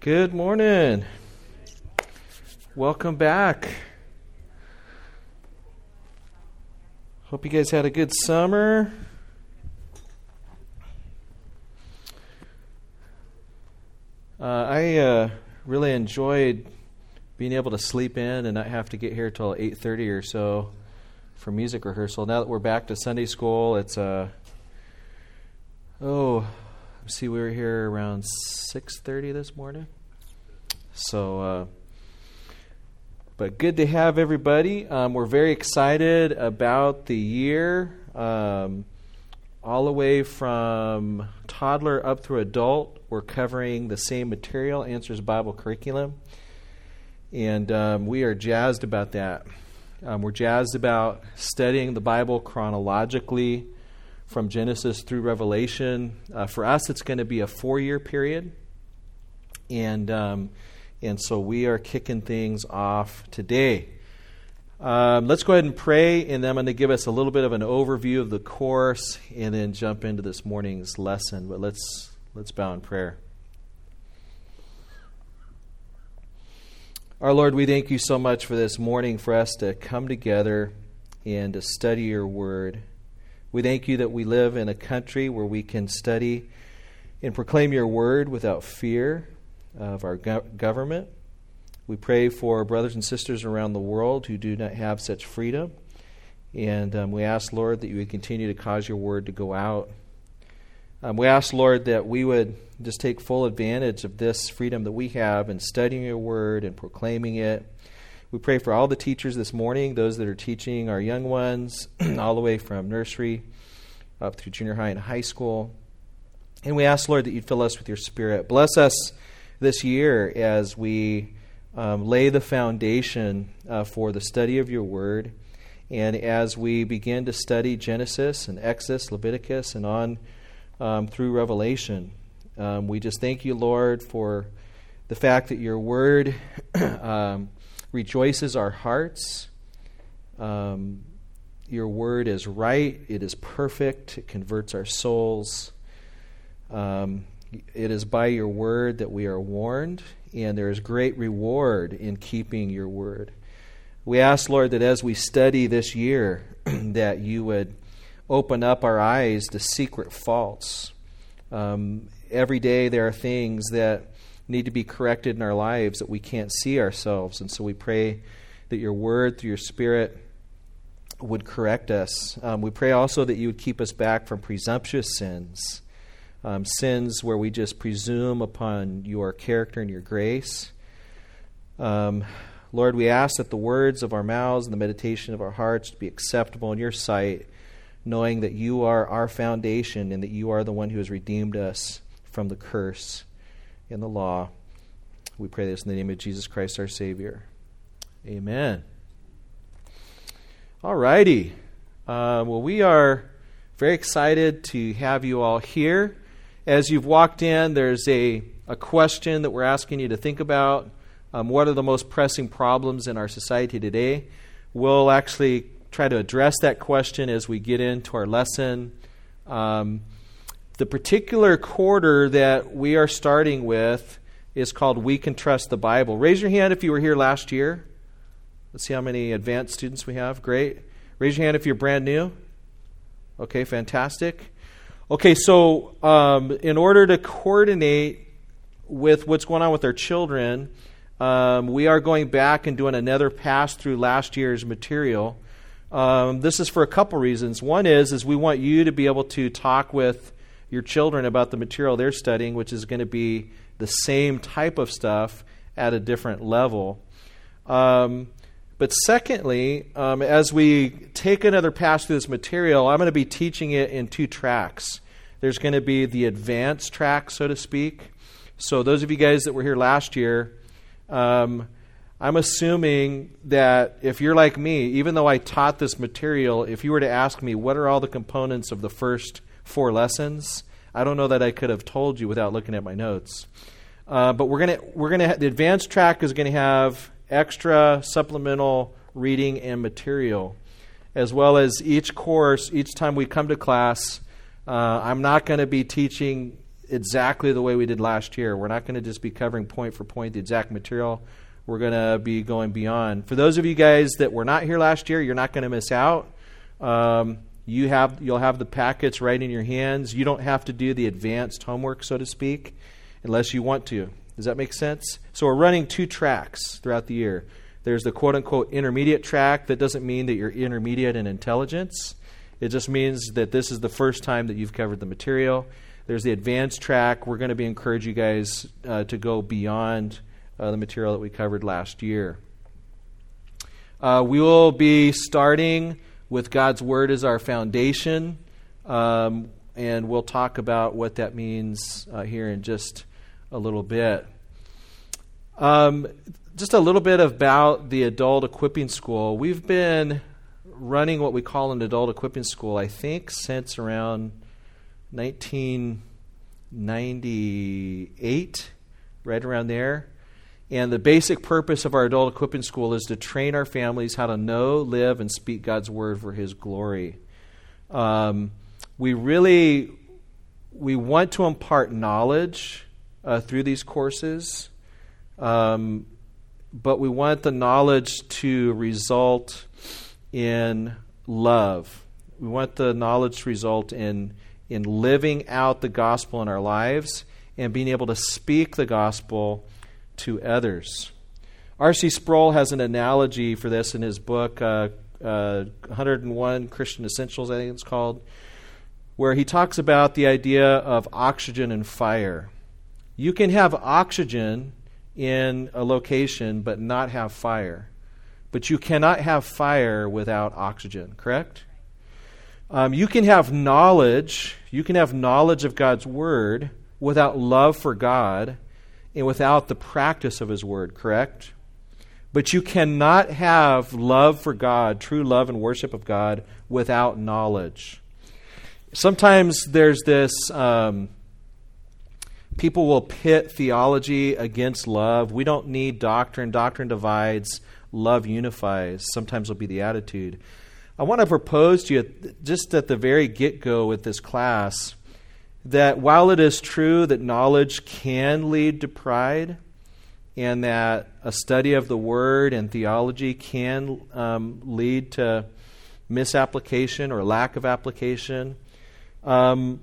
Good morning. Welcome back. Hope you guys had a good summer. Uh, I uh, really enjoyed being able to sleep in and not have to get here till 8:30 or so for music rehearsal. Now that we're back to Sunday school, it's uh, oh, see, we were here around 6:30 this morning. So, uh, but good to have everybody. Um, we're very excited about the year, um, all the way from toddler up through adult. We're covering the same material, Answers Bible curriculum, and um, we are jazzed about that. Um, we're jazzed about studying the Bible chronologically from Genesis through Revelation. Uh, for us, it's going to be a four-year period, and um, and so we are kicking things off today. Um, let's go ahead and pray, and then I'm going to give us a little bit of an overview of the course, and then jump into this morning's lesson. But let's Let's bow in prayer. Our Lord, we thank you so much for this morning for us to come together and to study your word. We thank you that we live in a country where we can study and proclaim your word without fear of our go- government. We pray for brothers and sisters around the world who do not have such freedom. And um, we ask, Lord, that you would continue to cause your word to go out um, we ask, Lord, that we would just take full advantage of this freedom that we have in studying your word and proclaiming it. We pray for all the teachers this morning, those that are teaching our young ones, all the way from nursery up through junior high and high school. And we ask, Lord, that you'd fill us with your spirit. Bless us this year as we um, lay the foundation uh, for the study of your word. And as we begin to study Genesis and Exodus, Leviticus, and on um, through Revelation. Um, we just thank you, Lord, for the fact that your word um, rejoices our hearts. Um, your word is right, it is perfect, it converts our souls. Um, it is by your word that we are warned, and there is great reward in keeping your word. We ask, Lord, that as we study this year, that you would open up our eyes to secret faults. Um, every day there are things that need to be corrected in our lives that we can't see ourselves. And so we pray that your word, through your spirit, would correct us. Um, we pray also that you would keep us back from presumptuous sins, um, sins where we just presume upon your character and your grace. Um, Lord, we ask that the words of our mouths and the meditation of our hearts be acceptable in your sight knowing that you are our foundation and that you are the one who has redeemed us from the curse and the law. We pray this in the name of Jesus Christ, our Savior. Amen. All righty. Uh, well, we are very excited to have you all here. As you've walked in, there's a, a question that we're asking you to think about. Um, what are the most pressing problems in our society today? We'll actually try to address that question as we get into our lesson. Um, the particular quarter that we are starting with is called We Can Trust the Bible. Raise your hand if you were here last year. Let's see how many advanced students we have. Great. Raise your hand if you're brand new. Okay, fantastic. Okay, so um, in order to coordinate with what's going on with our children, um, we are going back and doing another pass through last year's material. Um, this is for a couple reasons. One is is we want you to be able to talk with your children about the material they're studying, which is going to be the same type of stuff at a different level. Um, but secondly, um, as we take another pass through this material, I'm going to be teaching it in two tracks. There's going to be the advanced track, so to speak. So those of you guys that were here last year. Um, I'm assuming that if you're like me, even though I taught this material, if you were to ask me what are all the components of the first four lessons, I don't know that I could have told you without looking at my notes. Uh, but we're gonna we're gonna ha- the advanced track is gonna have extra supplemental reading and material, as well as each course. Each time we come to class, uh, I'm not going to be teaching exactly the way we did last year. We're not going to just be covering point for point the exact material. We're going to be going beyond. For those of you guys that were not here last year, you're not going to miss out. Um, you have you'll have the packets right in your hands. You don't have to do the advanced homework, so to speak, unless you want to. Does that make sense? So we're running two tracks throughout the year. There's the quote unquote intermediate track. That doesn't mean that you're intermediate in intelligence. It just means that this is the first time that you've covered the material. There's the advanced track. We're going to be encourage you guys uh, to go beyond uh, the material that we covered last year. Uh, we will be starting with God's Word as our foundation, um, and we'll talk about what that means uh, here in just a little bit. Um, just a little bit about the adult equipping school. We've been running what we call an adult equipping school, I think, since around 1998, right around there. And the basic purpose of our adult equipping school is to train our families how to know, live, and speak God's word for His glory. Um, we really we want to impart knowledge uh, through these courses, um, but we want the knowledge to result in love. We want the knowledge to result in, in living out the gospel in our lives and being able to speak the gospel to others. R.C. Sproul has an analogy for this in his book, uh, uh, 101 Christian Essentials, I think it's called, where he talks about the idea of oxygen and fire. You can have oxygen in a location but not have fire. But you cannot have fire without oxygen, correct? Um, you can have knowledge, you can have knowledge of God's Word without love for God and without the practice of His Word, correct? But you cannot have love for God, true love and worship of God, without knowledge. Sometimes there's this. Um, people will pit theology against love. We don't need doctrine. Doctrine divides love unifies, sometimes will be the attitude. I want to propose to you, just at the very get go with this class, that while it is true that knowledge can lead to pride, and that a study of the Word and theology can um, lead to misapplication or lack of application, um,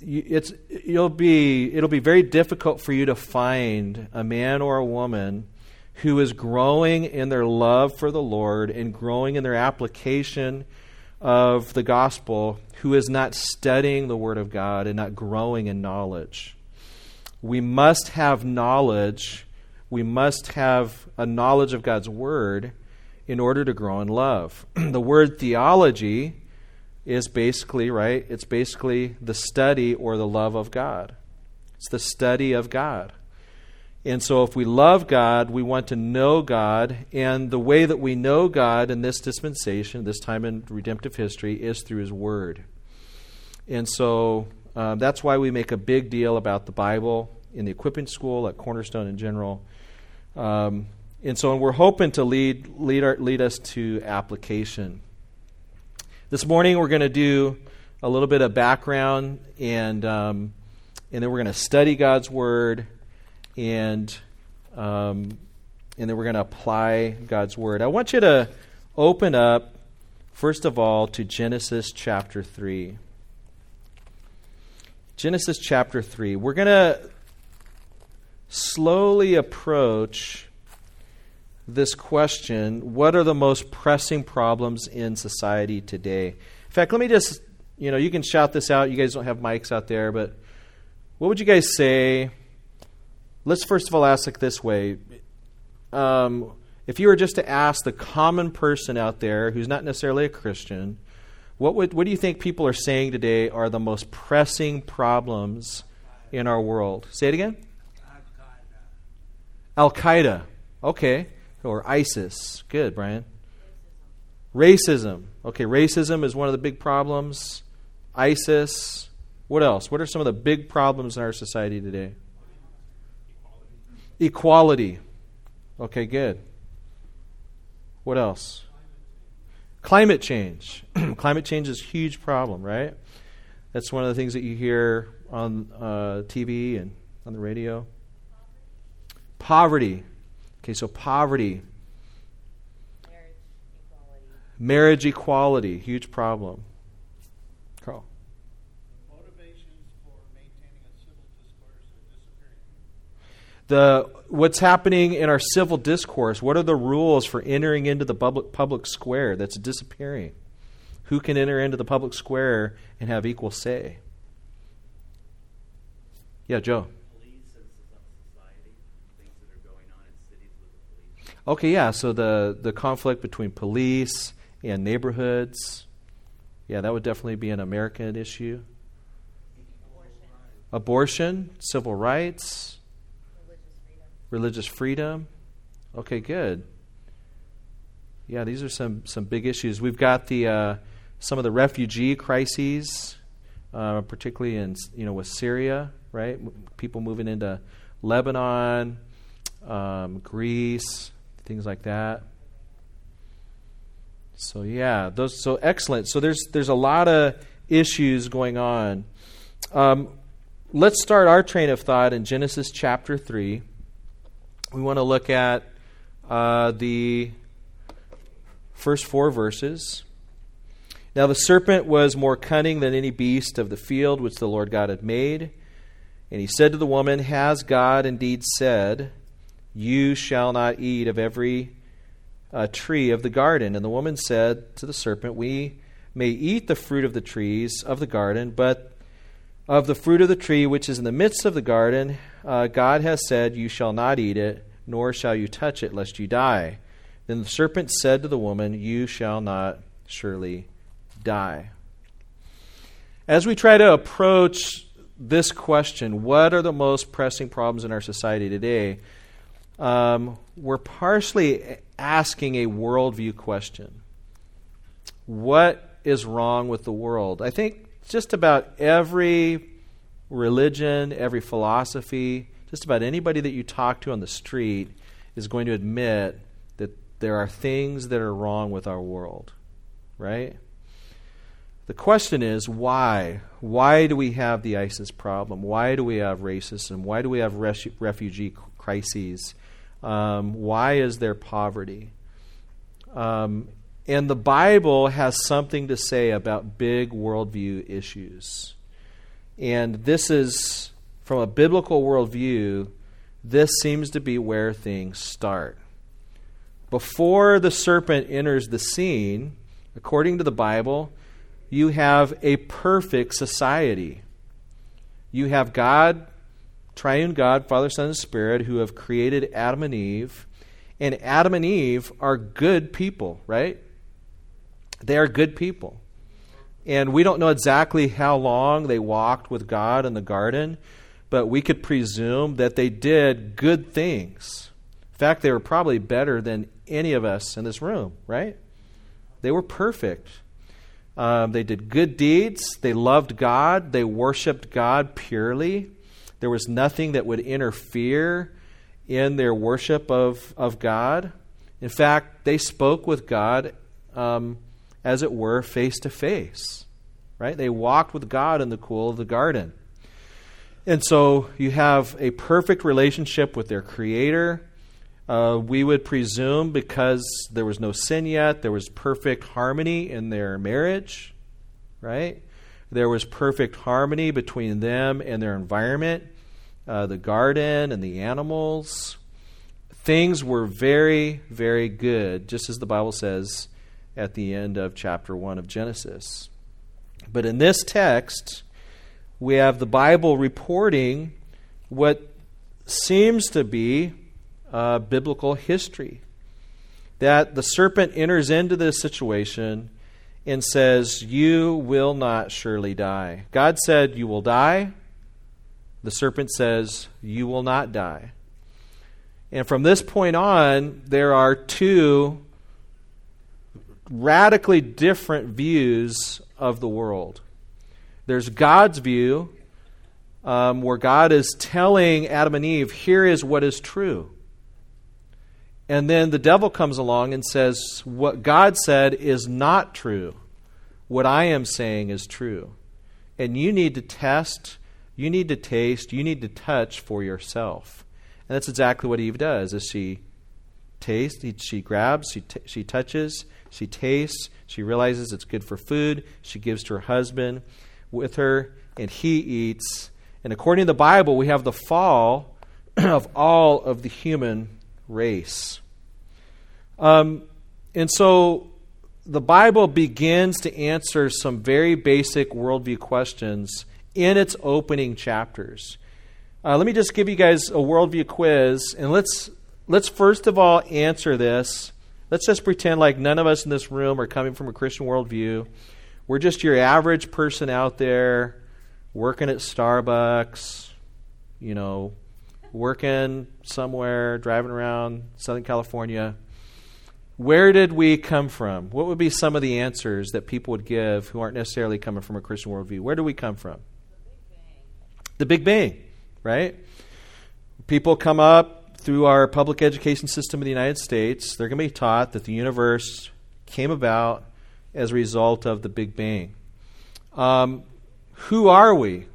it's, you'll be, it'll be very difficult for you to find a man or a woman who is growing in their love for the Lord and growing in their application of the gospel, who is not studying the Word of God and not growing in knowledge. We must have knowledge. We must have a knowledge of God's Word in order to grow in love. the word theology is basically, right? It's basically the study or the love of God. It's the study of God. And so, if we love God, we want to know God. And the way that we know God in this dispensation, this time in redemptive history, is through His Word. And so, um, that's why we make a big deal about the Bible in the equipping school, at Cornerstone in general. Um, and so, and we're hoping to lead, lead, our, lead us to application. This morning, we're going to do a little bit of background, and, um, and then we're going to study God's Word and um, and then we're going to apply God's word. I want you to open up first of all to Genesis chapter three. Genesis chapter three. We're going to slowly approach this question what are the most pressing problems in society today? In fact, let me just, you know, you can shout this out. You guys don't have mics out there, but what would you guys say let's first of all ask it this way. Um, if you were just to ask the common person out there who's not necessarily a Christian, what, would, what do you think people are saying today are the most pressing problems in our world? Say it again. Al Qaeda. Okay. Or ISIS. Good, Brian. Racism. Okay, racism is one of the big problems. ISIS. What else? What are some of the big problems in our society today? Equality. Okay, good. What else? Climate change. Climate change is a huge problem, right? That's one of the things that you hear on uh, TV and on the radio? Poverty. Okay, so poverty. Marriage equality. Marriage equality, huge problem. Carl. Motivations for maintaining a civil discourse are disappearing. The what's happening in our civil discourse? What are the rules for entering into the public public square that's disappearing? Who can enter into the public square and have equal say? Yeah, Joe. Okay, yeah. So the the conflict between police and neighborhoods, yeah, that would definitely be an American issue. Abortion. Abortion, civil rights. Religious freedom. Okay, good. Yeah, these are some some big issues. We've got the uh, some of the refugee crises, uh, particularly in you know with Syria, right? People moving into Lebanon, um, Greece, things like that. So yeah, those so excellent. So there's there's a lot of issues going on. Um, let's start our train of thought in Genesis chapter three. We want to look at uh, the first four verses. Now the serpent was more cunning than any beast of the field which the Lord God had made. And he said to the woman, Has God indeed said, You shall not eat of every uh, tree of the garden? And the woman said to the serpent, We may eat the fruit of the trees of the garden, but of the fruit of the tree which is in the midst of the garden, uh, God has said, You shall not eat it, nor shall you touch it, lest you die. Then the serpent said to the woman, You shall not surely die. As we try to approach this question, what are the most pressing problems in our society today? Um, we're partially asking a worldview question. What is wrong with the world? I think just about every religion, every philosophy, just about anybody that you talk to on the street is going to admit that there are things that are wrong with our world, right? The question is why? Why do we have the ISIS problem? Why do we have racism? Why do we have res- refugee crises? Um, why is there poverty? Um, and the Bible has something to say about big worldview issues. And this is, from a biblical worldview, this seems to be where things start. Before the serpent enters the scene, according to the Bible, you have a perfect society. You have God, triune God, Father, Son, and Spirit, who have created Adam and Eve. And Adam and Eve are good people, right? They are good people. And we don't know exactly how long they walked with God in the garden, but we could presume that they did good things. In fact, they were probably better than any of us in this room, right? They were perfect. Um, they did good deeds. They loved God. They worshiped God purely. There was nothing that would interfere in their worship of, of God. In fact, they spoke with God, um, as it were, face to face. Right? They walked with God in the cool of the garden. And so you have a perfect relationship with their Creator. Uh, we would presume because there was no sin yet, there was perfect harmony in their marriage, right? There was perfect harmony between them and their environment, uh, the garden and the animals. Things were very, very good, just as the Bible says at the end of chapter 1 of Genesis. But in this text, we have the Bible reporting what seems to be biblical history. That the serpent enters into this situation and says, You will not surely die. God said, You will die. The serpent says, You will not die. And from this point on, there are two radically different views of the world. There's God's view, um, where God is telling Adam and Eve, Here is what is true. And then the devil comes along and says, What God said is not true. What I am saying is true. And you need to test You need to taste, you need to touch for yourself. And that's exactly what Eve does. As she tastes, she grabs, she, t- she touches, she tastes, she realizes it's good for food, she gives to her husband with her, and he eats. And according to the Bible, we have the fall of all of the human race. Um, and so the Bible begins to answer some very basic worldview questions in its opening chapters. Uh, let me just give you guys a worldview quiz, and let's let's first of all answer this. Let's just pretend like none of us in this room are coming from a Christian worldview. We're just your average person out there working at Starbucks, you know, working somewhere, driving around Southern California. Where did we come from? What would be some of the answers that people would give who aren't necessarily coming from a Christian worldview? Where do we come from? The Big Bang, the Big Bang right? People come up through our public education system in the United States. They're going to be taught that the universe came about as a result of the Big Bang. Um, who are we?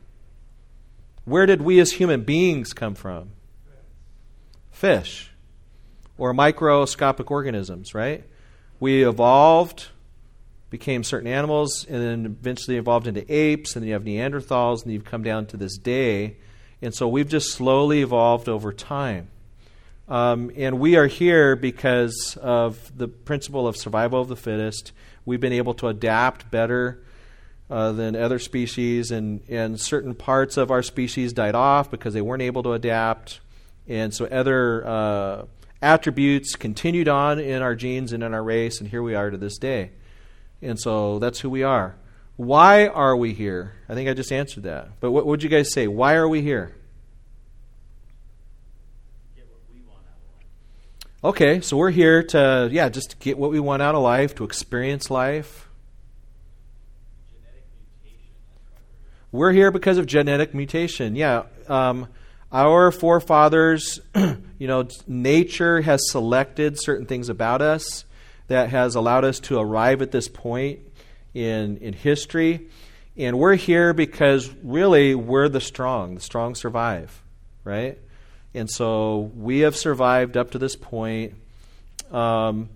Where did we as human beings come from? Fish or microscopic organisms, right? We evolved, became certain animals, and then eventually evolved into apes, and then you have Neanderthals, and you've come down to this day. And so we've just slowly evolved over time. Um, and we are here because of the principle of survival of the fittest. We've been able to adapt better uh, than other species, and, and certain parts of our species died off because they weren't able to adapt. And so other uh, attributes continued on in our genes and in our race, and here we are to this day. And so that's who we are. Why are we here? I think I just answered that. But what would you guys say? Why are we here? Get what we want out of life. Okay, so we're here to, yeah, just to get what we want out of life, to experience life. We're here because of genetic mutation. Yeah. Um, our forefathers, you know, nature has selected certain things about us that has allowed us to arrive at this point in, in history. And we're here because really we're the strong. The strong survive, right? And so we have survived up to this point. Um,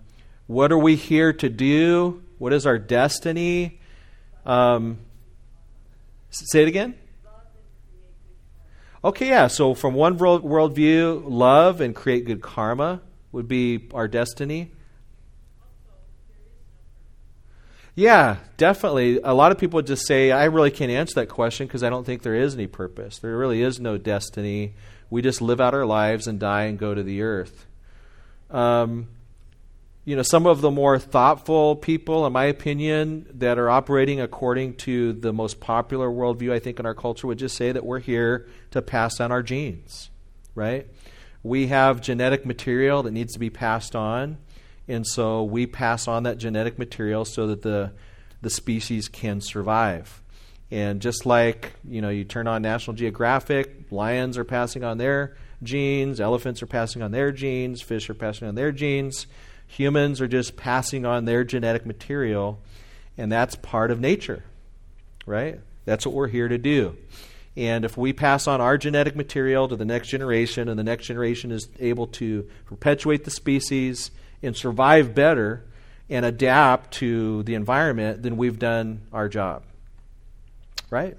what are we here to do? What is our destiny? Um, say it again. Okay, yeah. So from one world worldview, love and create good karma would be our destiny. Yeah, definitely. A lot of people just say, I really can't answer that question because I don't think there is any purpose. There really is no destiny. We just live out our lives and die and go to the earth. Um, you know, some of the more thoughtful people, in my opinion, that are operating according to the most popular worldview, I think, in our culture, would just say that we're here to pass on our genes, right? We have genetic material that needs to be passed on, and so we pass on that genetic material so that the the species can survive. And just like you know, you turn on National Geographic, lions are passing on their genes, elephants are passing on their genes, fish are passing on their genes. Humans are just passing on their genetic material, and that's part of nature, right? That's what we're here to do. And if we pass on our genetic material to the next generation, and the next generation is able to perpetuate the species and survive better and adapt to the environment, then we've done our job. Right?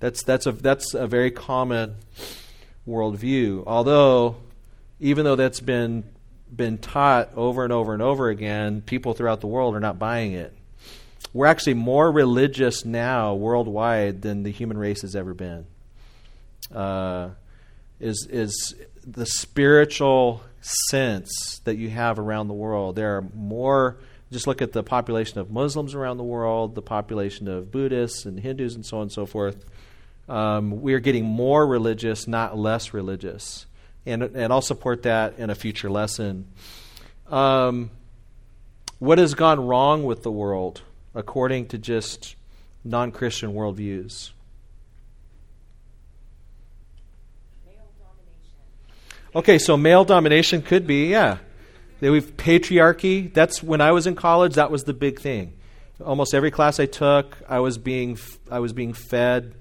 That's, that's, a, that's a very common worldview. Although, even though that's been, been taught over and over and over again, people throughout the world are not buying it. We're actually more religious now worldwide than the human race has ever been. Uh, is is the spiritual sense that you have around the world? There are more. Just look at the population of Muslims around the world, the population of Buddhists and Hindus, and so on and so forth. Um, we are getting more religious, not less religious, and and I'll support that in a future lesson. Um, what has gone wrong with the world? according to just non Christian worldviews? Male domination. Okay, so male domination could be, yeah. We've patriarchy. That's when I was in college. That was the big thing. Almost every class I took, I was being I was being fed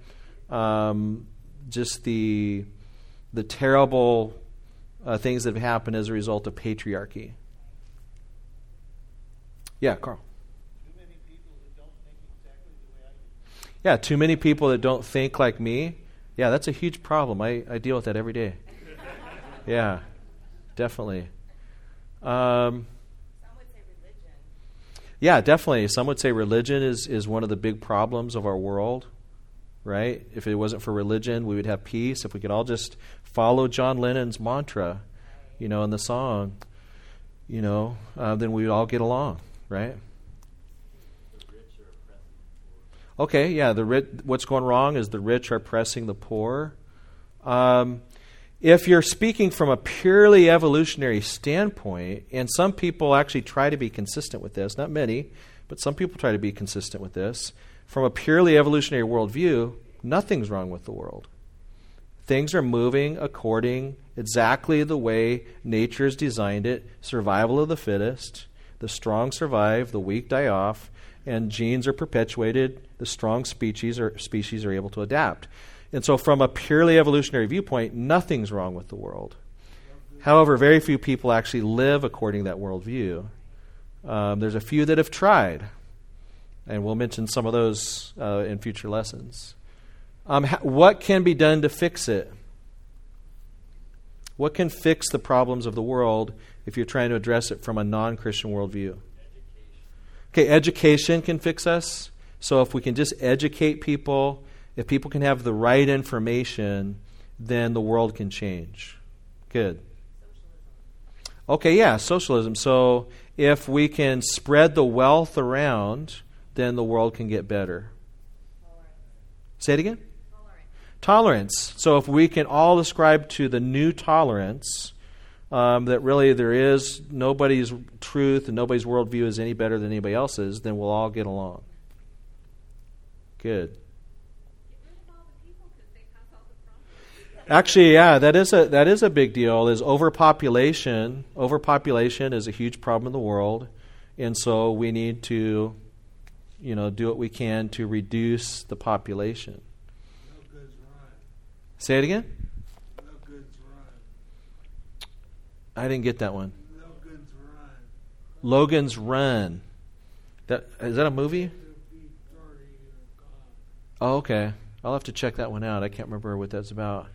um, just the the terrible uh, things that have happened as a result of patriarchy. Yeah, Carl. Yeah, too many people that don't think like me. Yeah, that's a huge problem. I, I deal with that every day. yeah, definitely. Um, yeah, definitely. Some would say religion is, is one of the big problems of our world, right? If it wasn't for religion, we would have peace. If we could all just follow John Lennon's mantra, you know, in the song, you know, uh, then we would all get along, right? Okay, yeah. The what's going wrong is the rich are oppressing the poor. Um, if you're speaking from a purely evolutionary standpoint, and some people actually try to be consistent with this, not many, but some people try to be consistent with this, from a purely evolutionary worldview, nothing's wrong with the world. Things are moving according exactly the way nature has designed it survival of the fittest. The strong survive, the weak die off, and genes are perpetuated. The strong species are, species are able to adapt. And so, from a purely evolutionary viewpoint, nothing's wrong with the world. However, very few people actually live according to that worldview. Um, there's a few that have tried, and we'll mention some of those uh, in future lessons. Um, ha- what can be done to fix it? What can fix the problems of the world if you're trying to address it from a non Christian worldview? Okay, education can fix us. So if we can just educate people, if people can have the right information, then the world can change. Good. Okay, yeah, socialism. So if we can spread the wealth around, then the world can get better. Say it again? Tolerance. So if we can all ascribe to the new tolerance, um, that really there is nobody's truth and nobody's worldview is any better than anybody else's, then we'll all get along. Good. Get rid of all the people because they cause all the problems. Actually, yeah, that is a that is a big deal. Is overpopulation. Overpopulation is a huge problem in the world, and so we need to, you know, do what we can to reduce the population. No. Say it again. No. I didn't get that one. Logan's Run. That is that a movie? Oh, okay. I'll have to check that one out. I can't remember what that's about.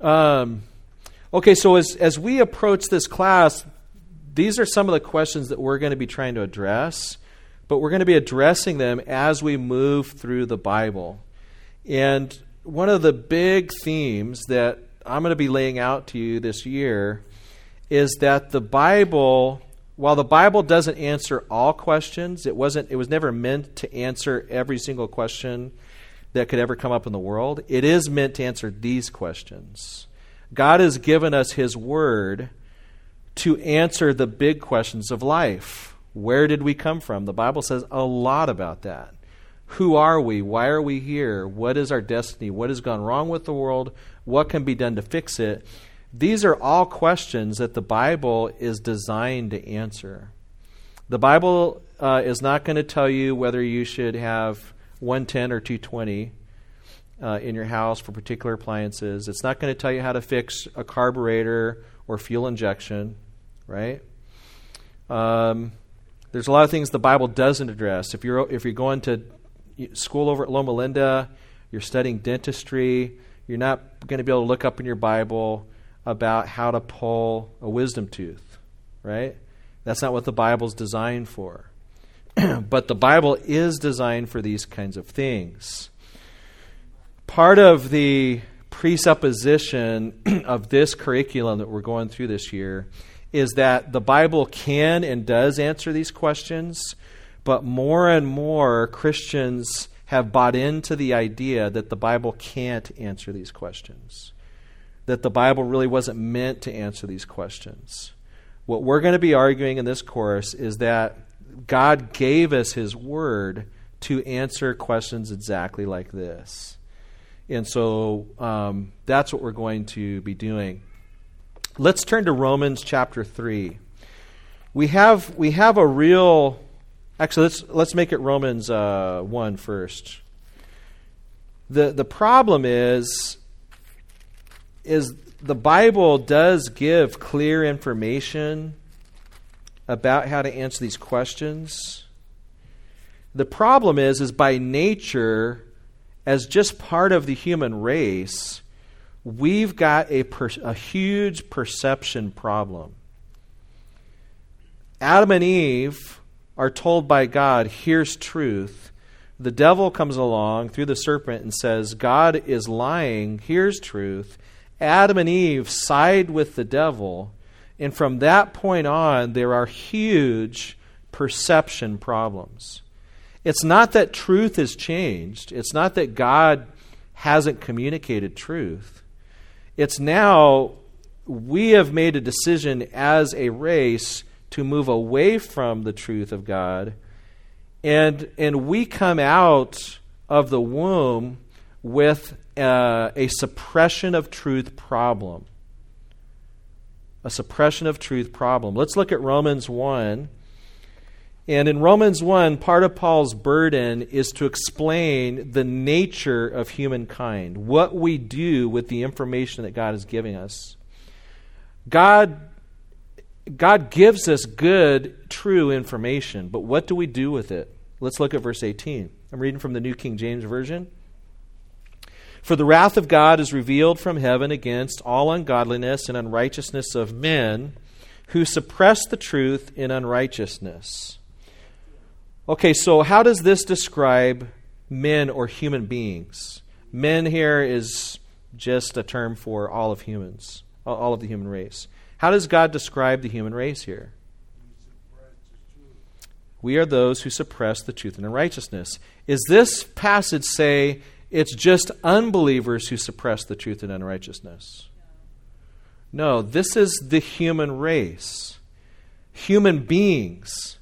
Um, okay, so as as we approach this class, these are some of the questions that we're going to be trying to address, but we're going to be addressing them as we move through the Bible. And one of the big themes that I'm going to be laying out to you this year is that the Bible, while the Bible doesn't answer all questions, it wasn't it was never meant to answer every single question that could ever come up in the world. It is meant to answer these questions. God has given us his word to answer the big questions of life. Where did we come from? The Bible says a lot about that. Who are we? Why are we here? What is our destiny? What has gone wrong with the world? What can be done to fix it? These are all questions that the Bible is designed to answer. The Bible uh, is not going to tell you whether you should have 110 or 220 uh, in your house for particular appliances. It's not going to tell you how to fix a carburetor or fuel injection, right? Um, there's a lot of things the Bible doesn't address. If you're if you're going to school over at Loma Linda, you're studying dentistry, you're not going to be able to look up in your Bible about how to pull a wisdom tooth, right? That's not what the Bible's designed for. but the Bible is designed for these kinds of things. Part of the presupposition of this curriculum that we're going through this year is that the Bible can and does answer these questions, but more and more Christians have bought into the idea that the Bible can't answer these questions, that the Bible really wasn't meant to answer these questions. What we're going to be arguing in this course is that God gave us His Word to answer questions exactly like this. And so um, that's what we're going to be doing. Let's turn to Romans chapter 3. We have, we have a real. Actually, let's, let's make it Romans uh, 1 first. The, the problem is, is the Bible does give clear information about how to answer these questions. The problem is, is by nature, as just part of the human race, we've got a, per, a huge perception problem. Adam and Eve are told by God, here's truth. The devil comes along through the serpent and says, God is lying, here's truth. Adam and Eve side with the devil. And from that point on, there are huge perception problems. It's not that truth has changed, it's not that God hasn't communicated truth. It's now we have made a decision as a race to move away from the truth of God. And, and we come out of the womb with uh, a suppression of truth problem. A suppression of truth problem. Let's look at Romans 1. And in Romans 1, part of Paul's burden is to explain the nature of humankind, what we do with the information that God is giving us. God, God gives us good, true information, but what do we do with it? Let's look at verse 18. I'm reading from the New King James Version. For the wrath of God is revealed from heaven against all ungodliness and unrighteousness of men who suppress the truth in unrighteousness. Okay, so how does this describe men or human beings? Men here is just a term for all of humans, all of the human race. How does God describe the human race here? We are those who suppress the truth and unrighteousness. Is this passage say it's just unbelievers who suppress the truth in unrighteousness? No, this is the human race. Human beings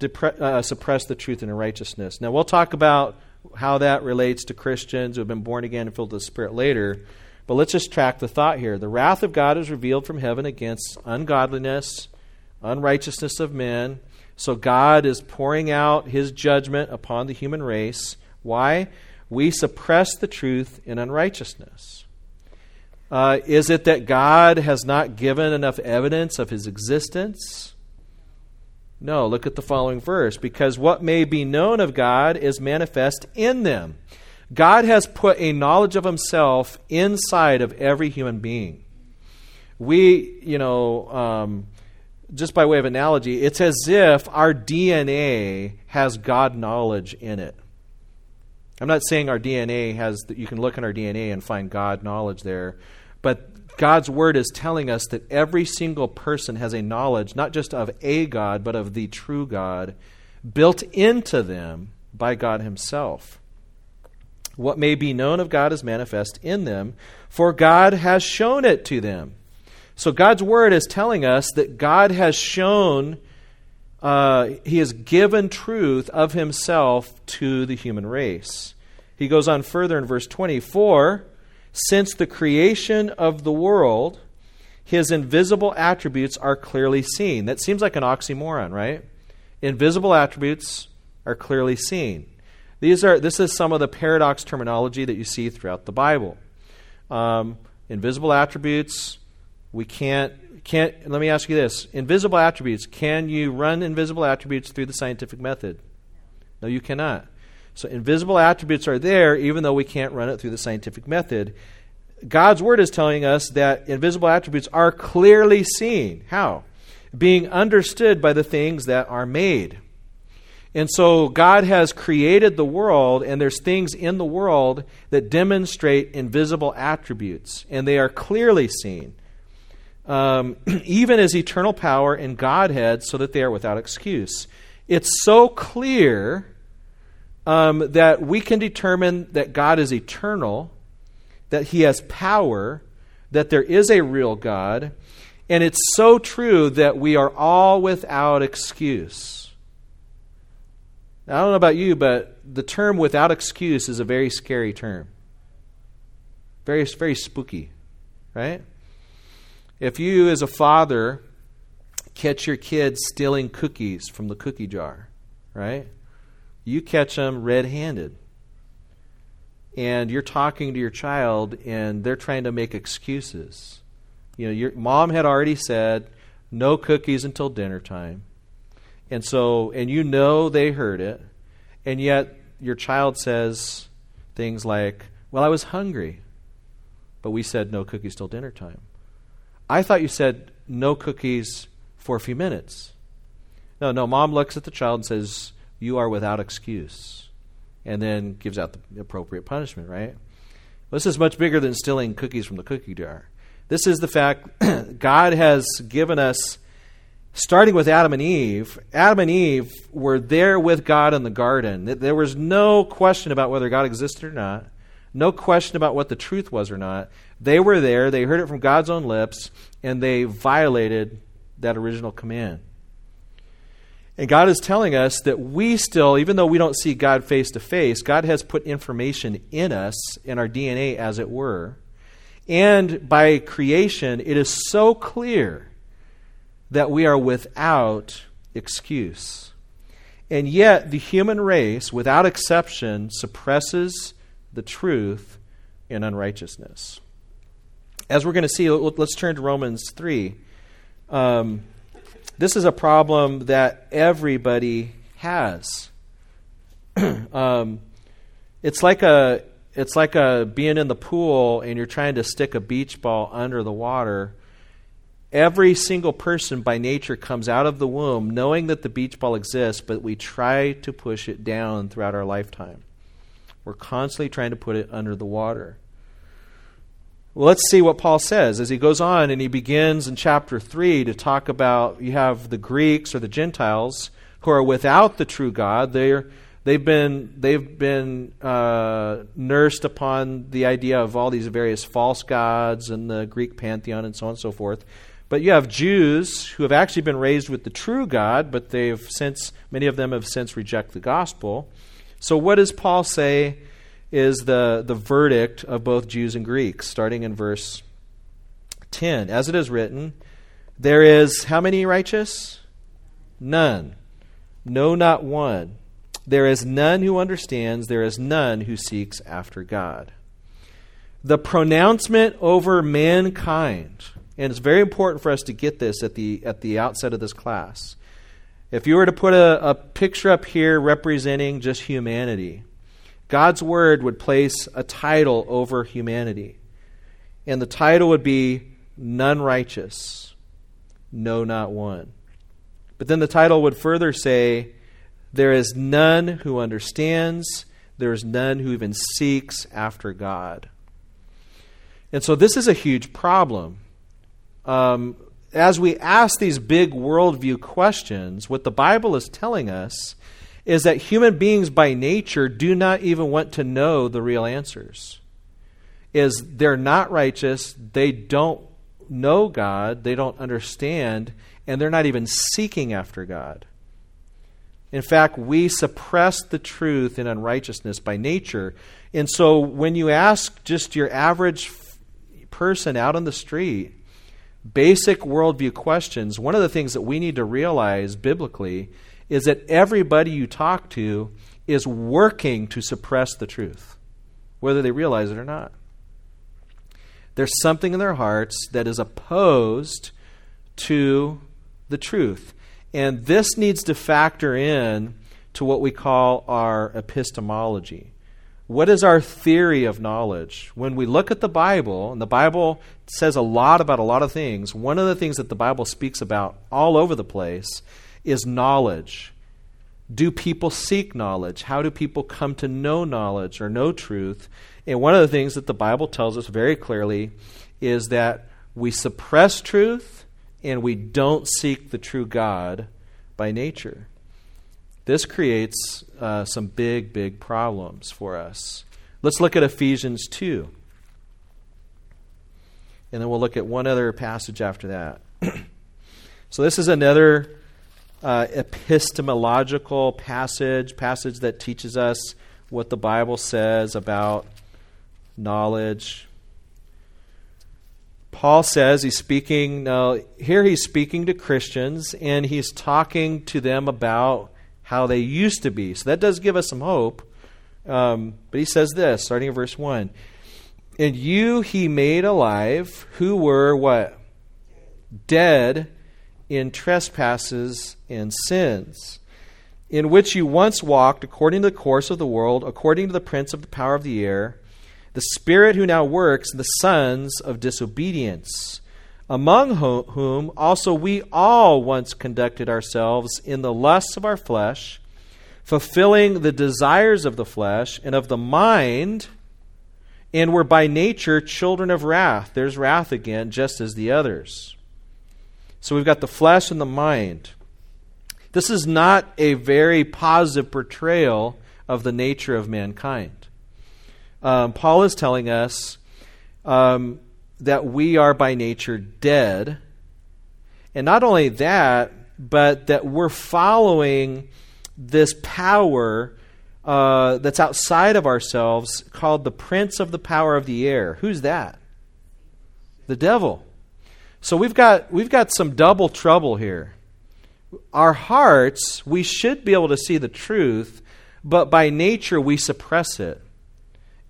depre- uh, suppress the truth in unrighteousness. Now, we'll talk about how that relates to Christians who have been born again and filled with the Spirit later. But let's just track the thought here. The wrath of God is revealed from heaven against ungodliness, unrighteousness of men. So God is pouring out his judgment upon the human race. Why? We suppress the truth in unrighteousness. Uh, is it that God has not given enough evidence of his existence? No, look at the following verse. Because what may be known of God is manifest in them. God has put a knowledge of himself inside of every human being. We, you know, um, just by way of analogy, it's as if our DNA has God knowledge in it. I'm not saying our DNA has, that you can look in our DNA and find God knowledge there, but God's word is telling us that every single person has a knowledge, not just of a God, but of the true God, built into them by God Himself. What may be known of God is manifest in them, for God has shown it to them. So God's word is telling us that God has shown, uh, He has given truth of Himself to the human race. He goes on further in verse 24 since the creation of the world, his invisible attributes are clearly seen. That seems like an oxymoron, right? Invisible attributes are clearly seen. These are, this is some of the paradox terminology that you see throughout the Bible. Um, invisible attributes, we can't, can't, let me ask you this. Invisible attributes, can you run invisible attributes through the scientific method? No, you cannot. So invisible attributes are there even though we can't run it through the scientific method. God's word is telling us that invisible attributes are clearly seen. How? Being understood by the things that are made. And so God has created the world, and there's things in the world that demonstrate invisible attributes, and they are clearly seen, um, even as eternal power and Godhead, so that they are without excuse. It's so clear um, that we can determine that God is eternal, that He has power, that there is a real God, and it's so true that we are all without excuse. Now, I don't know about you, but the term without excuse is a very scary term. Very, very spooky, right? If you, as a father, catch your kids stealing cookies from the cookie jar, right? you catch them red handed. and you're talking to your child and they're trying to make excuses. You know, your mom had already said no cookies until dinner time. And so and you know they heard it, and yet your child says things like, "Well, I was hungry." But we said no cookies till dinner time. I thought you said no cookies for a few minutes. No, no, mom looks at the child and says, You are without excuse. And then gives out the appropriate punishment, right? This is much bigger than stealing cookies from the cookie jar. This is the fact God has given us, starting with Adam and Eve, Adam and Eve were there with God in the garden. There was no question about whether God existed or not, no question about what the truth was or not. They were there, they heard it from God's own lips, and they violated that original command. And God is telling us that we still, even though we don't see God face to face, God has put information in us, in our DNA, as it were. And by creation, it is so clear that we are without excuse. And yet, the human race, without exception, suppresses the truth in unrighteousness. As we're going to see, let's turn to Romans 3. Um, this is a problem that everybody has. um, it's like a it's like a being in the pool and you're trying to stick a beach ball under the water. Every single person by nature comes out of the womb knowing that the beach ball exists, but we try to push it down throughout our lifetime. We're constantly trying to put it under the water. Well, let's see what Paul says as he goes on and he begins in chapter 3 to talk about you have the Greeks or the Gentiles who are without the true God. They're, they've been, they've been uh, nursed upon the idea of all these various false gods and the Greek pantheon and so on and so forth. But you have Jews who have actually been raised with the true God, but they've since, many of them have since rejected the gospel. So, what does Paul say? Is the, the verdict of both Jews and Greeks, starting in verse 10. As it is written, there is how many righteous? None. No, not one. There is none who understands, there is none who seeks after God. The pronouncement over mankind, and it's very important for us to get this at the, at the outset of this class. If you were to put a, a picture up here representing just humanity, God's word would place a title over humanity. And the title would be None Righteous, No, Not One. But then the title would further say, There is none who understands, there is none who even seeks after God. And so this is a huge problem. Um, as we ask these big worldview questions, what the Bible is telling us is that human beings by nature do not even want to know the real answers. Is they're not righteous, they don't know God, they don't understand, and they're not even seeking after God. In fact, we suppress the truth in unrighteousness by nature. And so when you ask just your average person out on the street basic worldview questions, one of the things that we need to realize biblically is that everybody you talk to is working to suppress the truth, whether they realize it or not. There's something in their hearts that is opposed to the truth. And this needs to factor in to what we call our epistemology. What is our theory of knowledge? When we look at the Bible, and the Bible says a lot about a lot of things, one of the things that the Bible speaks about all over the place is knowledge. Do people seek knowledge? How do people come to know knowledge or know truth? And one of the things that the Bible tells us very clearly is that we suppress truth and we don't seek the true God by nature. This creates uh, some big, big problems for us. Let's look at Ephesians 2. And then we'll look at one other passage after that. so, this is another uh, epistemological passage, passage that teaches us what the Bible says about knowledge. Paul says he's speaking, now, here he's speaking to Christians, and he's talking to them about how they used to be. So that does give us some hope Um, but he says this, starting in verse 1 And you he made alive who were what? Dead in trespasses and sins, in which you once walked according to the course of the world, according to the prince of the power of the air, the spirit who now works in the sons of disobedience, among whom also we all once conducted ourselves in the lusts of our flesh fulfilling the desires of the flesh and of the mind, and were by nature children of wrath. There's wrath again, just as the others. So we've got the flesh and the mind. This is not a very positive portrayal of the nature of mankind. Um, Paul is telling us um, that we are by nature dead. And not only that, but that we're following this power uh, that's outside of ourselves called the prince of the power of the air. Who's that? The devil. So we've got we've got some double trouble here. Our hearts, we should be able to see the truth, but by nature we suppress it.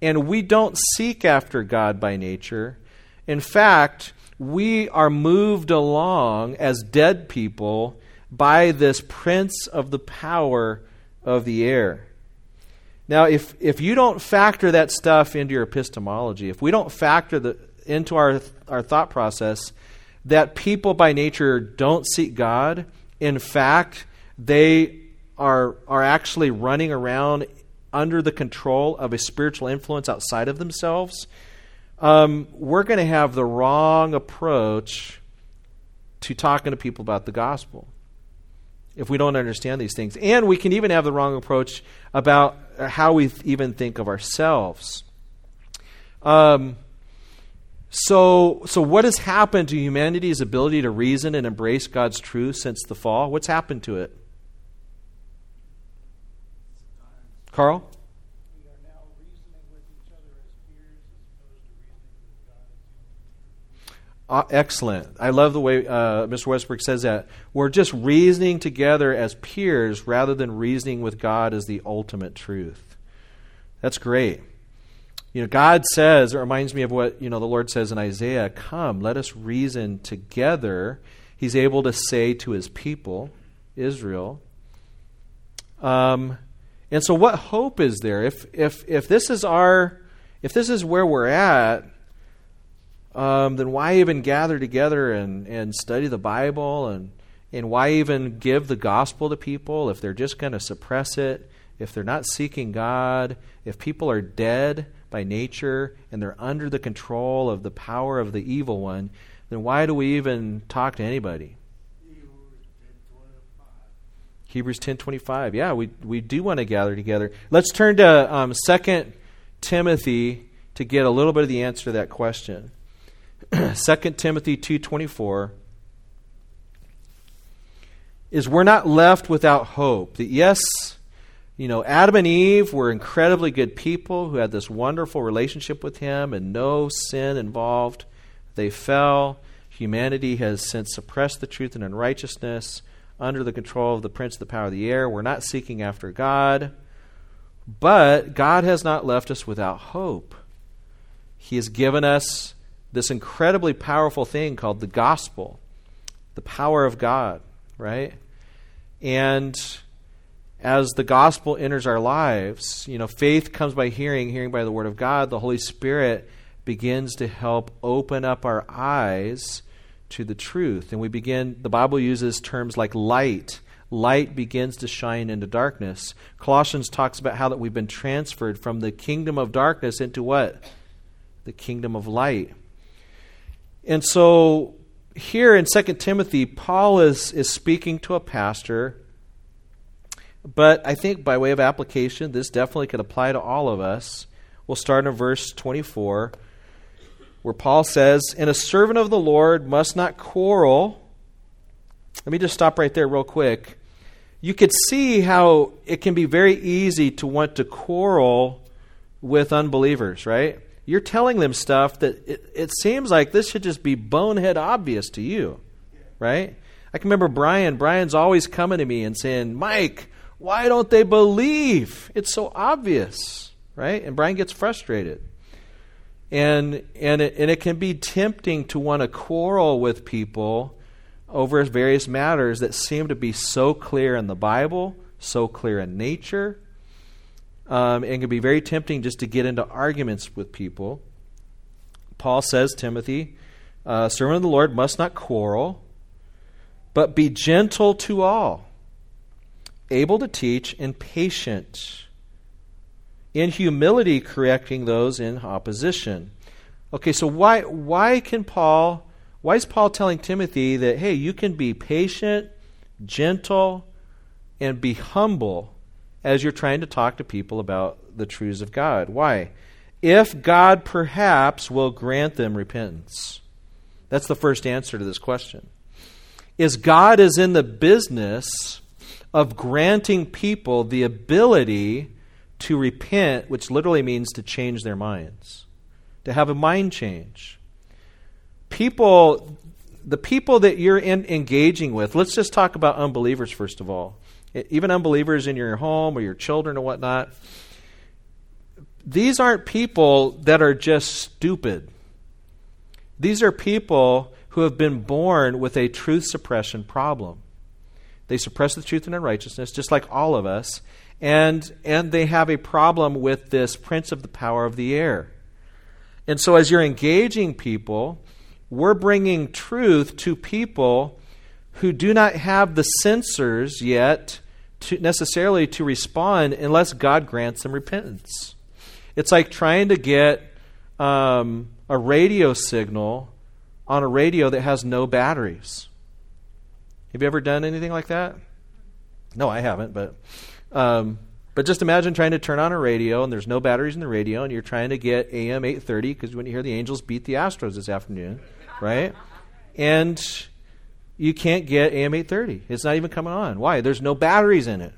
And we don't seek after God by nature. In fact, we are moved along as dead people by this prince of the power of the air. Now, if, if you don't factor that stuff into your epistemology, if we don't factor the, into our, our thought process that people by nature don't seek God, in fact, they are, are actually running around under the control of a spiritual influence outside of themselves, um, we're going to have the wrong approach to talking to people about the gospel if we don't understand these things. And we can even have the wrong approach about how we th- even think of ourselves. Um, so, so, what has happened to humanity's ability to reason and embrace God's truth since the fall? What's happened to it? Carl? Uh, excellent. I love the way uh, Mr. Westbrook says that. We're just reasoning together as peers rather than reasoning with God as the ultimate truth. That's great. You know, God says, it reminds me of what, you know, the Lord says in Isaiah, come, let us reason together. He's able to say to his people, Israel. Um, and so what hope is there? If, if, if this is our, if this is where we're at, um, then why even gather together and, and study the Bible and, and why even give the gospel to people if they're just going to suppress it, if they're not seeking God, if people are dead by nature and they're under the control of the power of the evil one, then why do we even talk to anybody? Hebrews 10:25. Yeah, we we do want to gather together. Let's turn to um, 2 Timothy to get a little bit of the answer to that question. 2 Timothy 2:24 is we're not left without hope. That yes, you know, Adam and Eve were incredibly good people who had this wonderful relationship with him and no sin involved. They fell. Humanity has since suppressed the truth and unrighteousness under the control of the prince of the power of the air. We're not seeking after God. But God has not left us without hope. He has given us this incredibly powerful thing called the gospel, the power of God, right? And as the gospel enters our lives, you know, faith comes by hearing, hearing by the word of God. The Holy Spirit begins to help open up our eyes to the truth. And we begin, the Bible uses terms like light. Light begins to shine into darkness. Colossians talks about how that we've been transferred from the kingdom of darkness into what? The kingdom of light. And so here in 2 Timothy, Paul is, is speaking to a pastor, but I think by way of application, this definitely could apply to all of us. We'll start in verse 24, where Paul says, And a servant of the Lord must not quarrel. Let me just stop right there, real quick. You could see how it can be very easy to want to quarrel with unbelievers, right? You're telling them stuff that it, it seems like this should just be bonehead obvious to you, right? I can remember Brian. Brian's always coming to me and saying, Mike, why don't they believe? It's so obvious, right? And Brian gets frustrated. And, and, it, and it can be tempting to want to quarrel with people over various matters that seem to be so clear in the Bible, so clear in nature. Um, and can be very tempting just to get into arguments with people. Paul says, Timothy, uh, servant of the Lord must not quarrel, but be gentle to all, able to teach, and patient, in humility correcting those in opposition. Okay, so why why can Paul why is Paul telling Timothy that hey, you can be patient, gentle, and be humble as you're trying to talk to people about the truths of God? Why? If God perhaps will grant them repentance. That's the first answer to this question. Is God is in the business of granting people the ability to repent, which literally means to change their minds, to have a mind change. People, the people that you're in, engaging with, let's just talk about unbelievers first of all. Even unbelievers in your home or your children or whatnot. These aren't people that are just stupid. These are people who have been born with a truth suppression problem. They suppress the truth and unrighteousness, just like all of us, and, and they have a problem with this prince of the power of the air. And so, as you're engaging people, we're bringing truth to people who do not have the sensors yet to necessarily to respond unless God grants them repentance. It's like trying to get um, a radio signal on a radio that has no batteries. Have you ever done anything like that? No, I haven't, but um, but just imagine trying to turn on a radio and there's no batteries in the radio and you're trying to get AM 830 because when you hear the Angels beat the Astros this afternoon, right? And you can't get AM 830. It's not even coming on. Why? There's no batteries in it.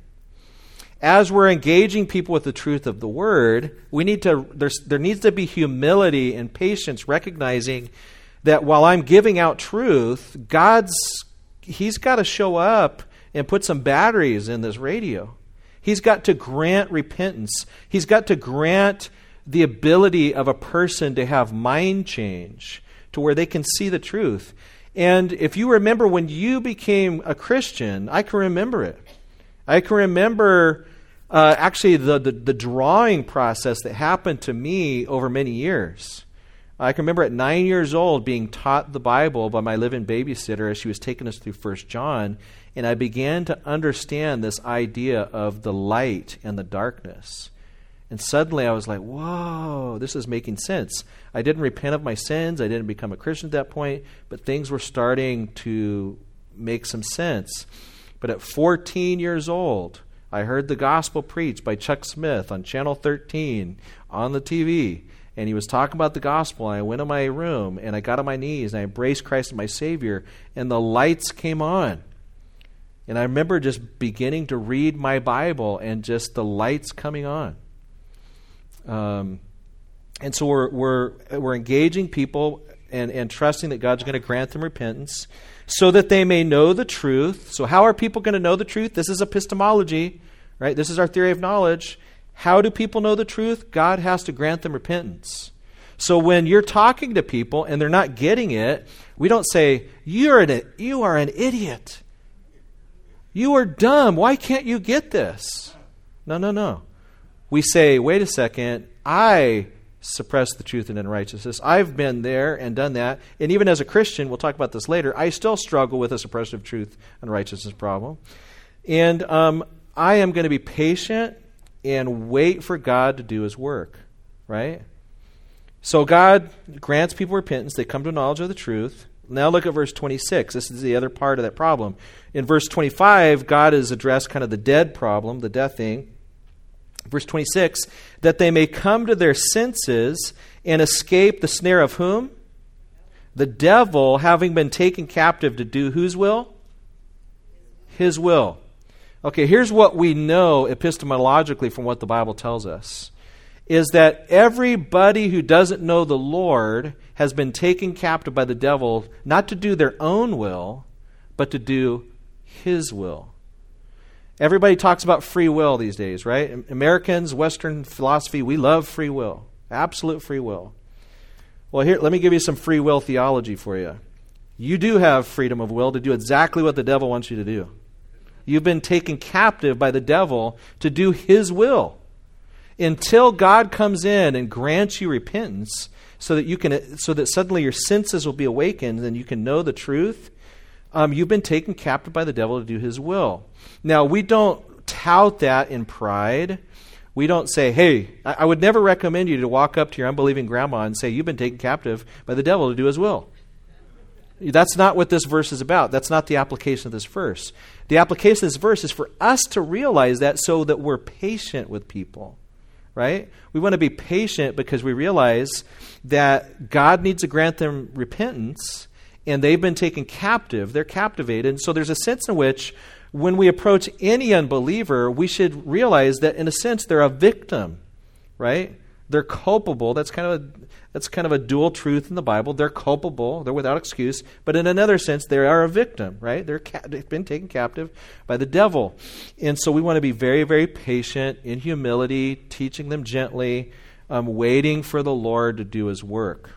As we're engaging people with the truth of the word, we need to there needs to be humility and patience recognizing that while I'm giving out truth, God's he's got to show up and put some batteries in this radio. He's got to grant repentance. He's got to grant the ability of a person to have mind change to where they can see the truth. And if you remember when you became a Christian, I can remember it. I can remember uh, actually the, the, the drawing process that happened to me over many years. I can remember at nine years old being taught the Bible by my living babysitter as she was taking us through First John, and I began to understand this idea of the light and the darkness. And suddenly I was like, whoa, this is making sense. I didn't repent of my sins. I didn't become a Christian at that point, but things were starting to make some sense. But at 14 years old, I heard the gospel preached by Chuck Smith on Channel 13 on the TV. And he was talking about the gospel. And I went in my room and I got on my knees and I embraced Christ as my Savior. And the lights came on. And I remember just beginning to read my Bible and just the lights coming on. Um, and so we're, we're, we're engaging people and, and trusting that God's going to grant them repentance so that they may know the truth. So, how are people going to know the truth? This is epistemology, right? This is our theory of knowledge. How do people know the truth? God has to grant them repentance. So, when you're talking to people and they're not getting it, we don't say, You're an, You are an idiot. You are dumb. Why can't you get this? No, no, no. We say, wait a second, I suppress the truth and unrighteousness. I've been there and done that. And even as a Christian, we'll talk about this later, I still struggle with a suppressive truth and righteousness problem. And um, I am going to be patient and wait for God to do his work, right? So God grants people repentance. They come to knowledge of the truth. Now look at verse 26. This is the other part of that problem. In verse 25, God has addressed kind of the dead problem, the death thing. Verse 26 that they may come to their senses and escape the snare of whom? The devil, having been taken captive to do whose will? His will. Okay, here's what we know epistemologically from what the Bible tells us is that everybody who doesn't know the Lord has been taken captive by the devil, not to do their own will, but to do his will. Everybody talks about free will these days, right? Americans, Western philosophy, we love free will. Absolute free will. Well, here, let me give you some free will theology for you. You do have freedom of will to do exactly what the devil wants you to do. You've been taken captive by the devil to do his will. Until God comes in and grants you repentance so that you can so that suddenly your senses will be awakened and you can know the truth, um, you've been taken captive by the devil to do his will. Now, we don't tout that in pride. We don't say, hey, I, I would never recommend you to walk up to your unbelieving grandma and say, you've been taken captive by the devil to do his will. That's not what this verse is about. That's not the application of this verse. The application of this verse is for us to realize that so that we're patient with people, right? We want to be patient because we realize that God needs to grant them repentance and they've been taken captive. They're captivated. And so there's a sense in which when we approach any unbeliever, we should realize that in a sense they're a victim, right? They're culpable. That's kind of a, that's kind of a dual truth in the Bible. They're culpable. They're without excuse. But in another sense, they are a victim, right? They're ca- they've been taken captive by the devil. And so we want to be very, very patient in humility, teaching them gently, um, waiting for the Lord to do his work.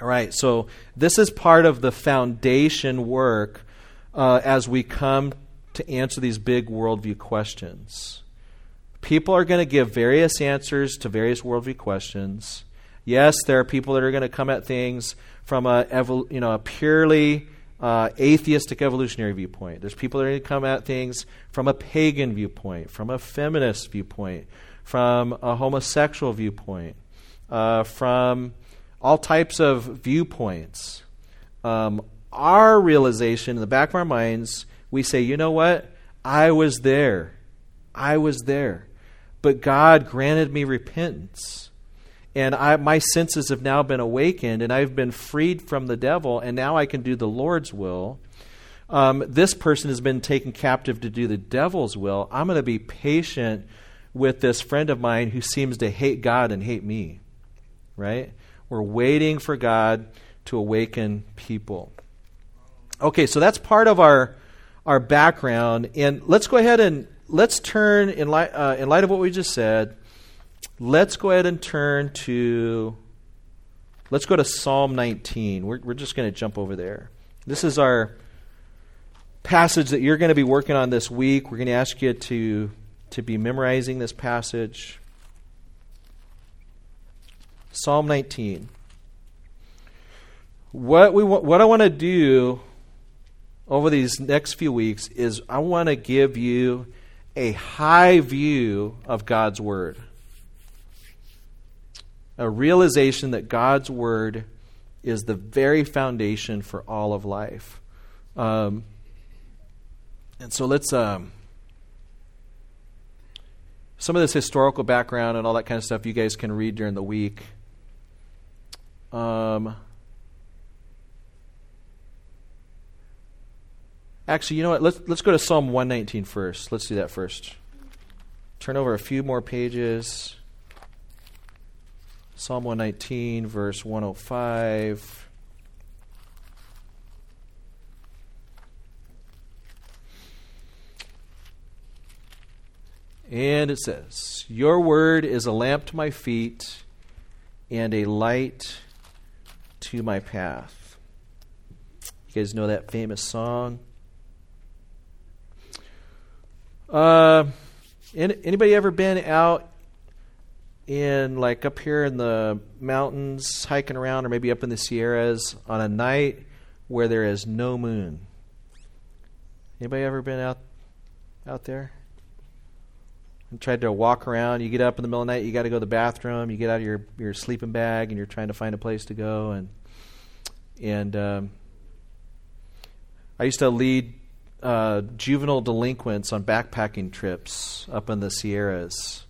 All right, so this is part of the foundation work uh, as we come to answer these big worldview questions. People are going to give various answers to various worldview questions. Yes, there are people that are going to come at things from a, you know, a purely uh, atheistic evolutionary viewpoint. There's people that are going to come at things from a pagan viewpoint, from a feminist viewpoint, from a homosexual viewpoint, uh, from all types of viewpoints. Um, our realization in the back of our minds, we say, you know what? I was there. I was there. But God granted me repentance. And I, my senses have now been awakened, and I've been freed from the devil, and now I can do the Lord's will. Um, this person has been taken captive to do the devil's will. I'm going to be patient with this friend of mine who seems to hate God and hate me. Right? We're waiting for God to awaken people. Okay, so that's part of our our background, and let's go ahead and let's turn in light uh, in light of what we just said. Let's go ahead and turn to let's go to Psalm 19. We're we're just going to jump over there. This is our passage that you're going to be working on this week. We're going to ask you to to be memorizing this passage. Psalm 19. What we what I want to do over these next few weeks is I want to give you a high view of God's Word. A realization that God's Word is the very foundation for all of life. Um, and so let's. Um, some of this historical background and all that kind of stuff you guys can read during the week. Um, Actually, you know what? Let's, let's go to Psalm 119 first. Let's do that first. Turn over a few more pages. Psalm 119, verse 105. And it says, Your word is a lamp to my feet and a light to my path. You guys know that famous song? Uh, anybody ever been out in like up here in the mountains hiking around or maybe up in the Sierras on a night where there is no moon? Anybody ever been out out there? And tried to walk around. You get up in the middle of the night. You got to go to the bathroom. You get out of your your sleeping bag and you're trying to find a place to go. And and um, I used to lead uh, juvenile delinquents on backpacking trips up in the Sierras.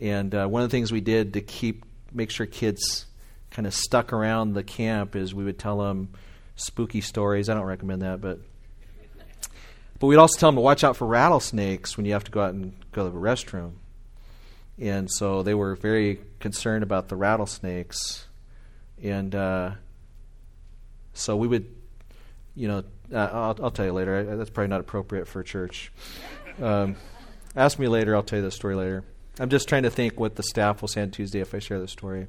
And uh, one of the things we did to keep make sure kids kind of stuck around the camp is we would tell them spooky stories. I don't recommend that, but but we'd also tell them to watch out for rattlesnakes when you have to go out and go to the restroom. And so they were very concerned about the rattlesnakes, and uh, so we would, you know, uh, I'll, I'll, tell you later. That's probably not appropriate for church. Um, ask me later. I'll tell you the story later. I'm just trying to think what the staff will say on Tuesday if I share the story.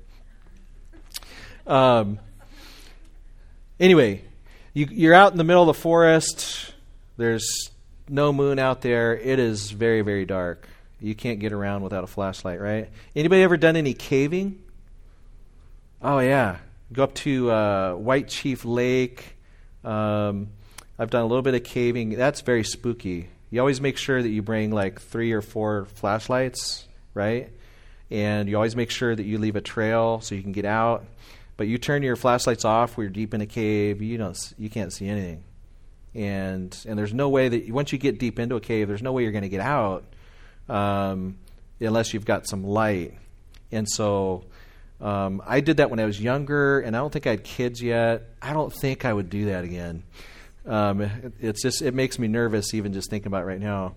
Um, anyway, you, you're out in the middle of the forest. There's no moon out there. It is very, very dark. You can't get around without a flashlight, right? Anybody ever done any caving? Oh yeah, go up to uh, White Chief Lake. Um, I've done a little bit of caving. That's very spooky. You always make sure that you bring like three or four flashlights, right? And you always make sure that you leave a trail so you can get out. But you turn your flashlights off you're deep in a cave. You don't. You can't see anything. And and there's no way that once you get deep into a cave, there's no way you're going to get out um, unless you've got some light. And so um, I did that when I was younger, and I don't think I had kids yet. I don't think I would do that again. Um, it, it's just it makes me nervous even just thinking about right now.